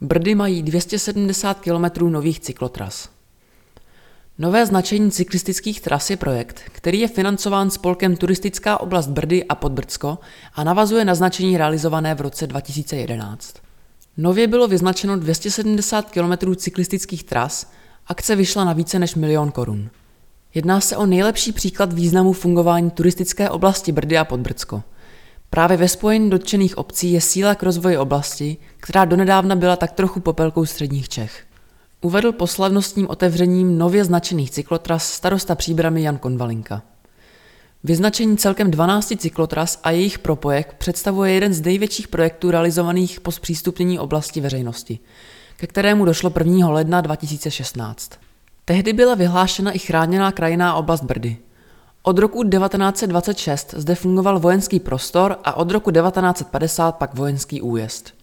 Brdy mají 270 km nových cyklotras. Nové značení cyklistických tras je projekt, který je financován spolkem Turistická oblast Brdy a Podbrdsko a navazuje na značení realizované v roce 2011. Nově bylo vyznačeno 270 km cyklistických tras, akce vyšla na více než milion korun. Jedná se o nejlepší příklad významu fungování turistické oblasti Brdy a Podbrdsko. Právě ve spojení dotčených obcí je síla k rozvoji oblasti, která donedávna byla tak trochu popelkou středních Čech. Uvedl po slavnostním otevřením nově značených cyklotras starosta příbramy Jan Konvalinka. Vyznačení celkem 12 cyklotras a jejich propojek představuje jeden z největších projektů realizovaných po zpřístupnění oblasti veřejnosti, ke kterému došlo 1. ledna 2016. Tehdy byla vyhlášena i chráněná krajiná oblast Brdy. Od roku 1926 zde fungoval vojenský prostor a od roku 1950 pak vojenský újezd.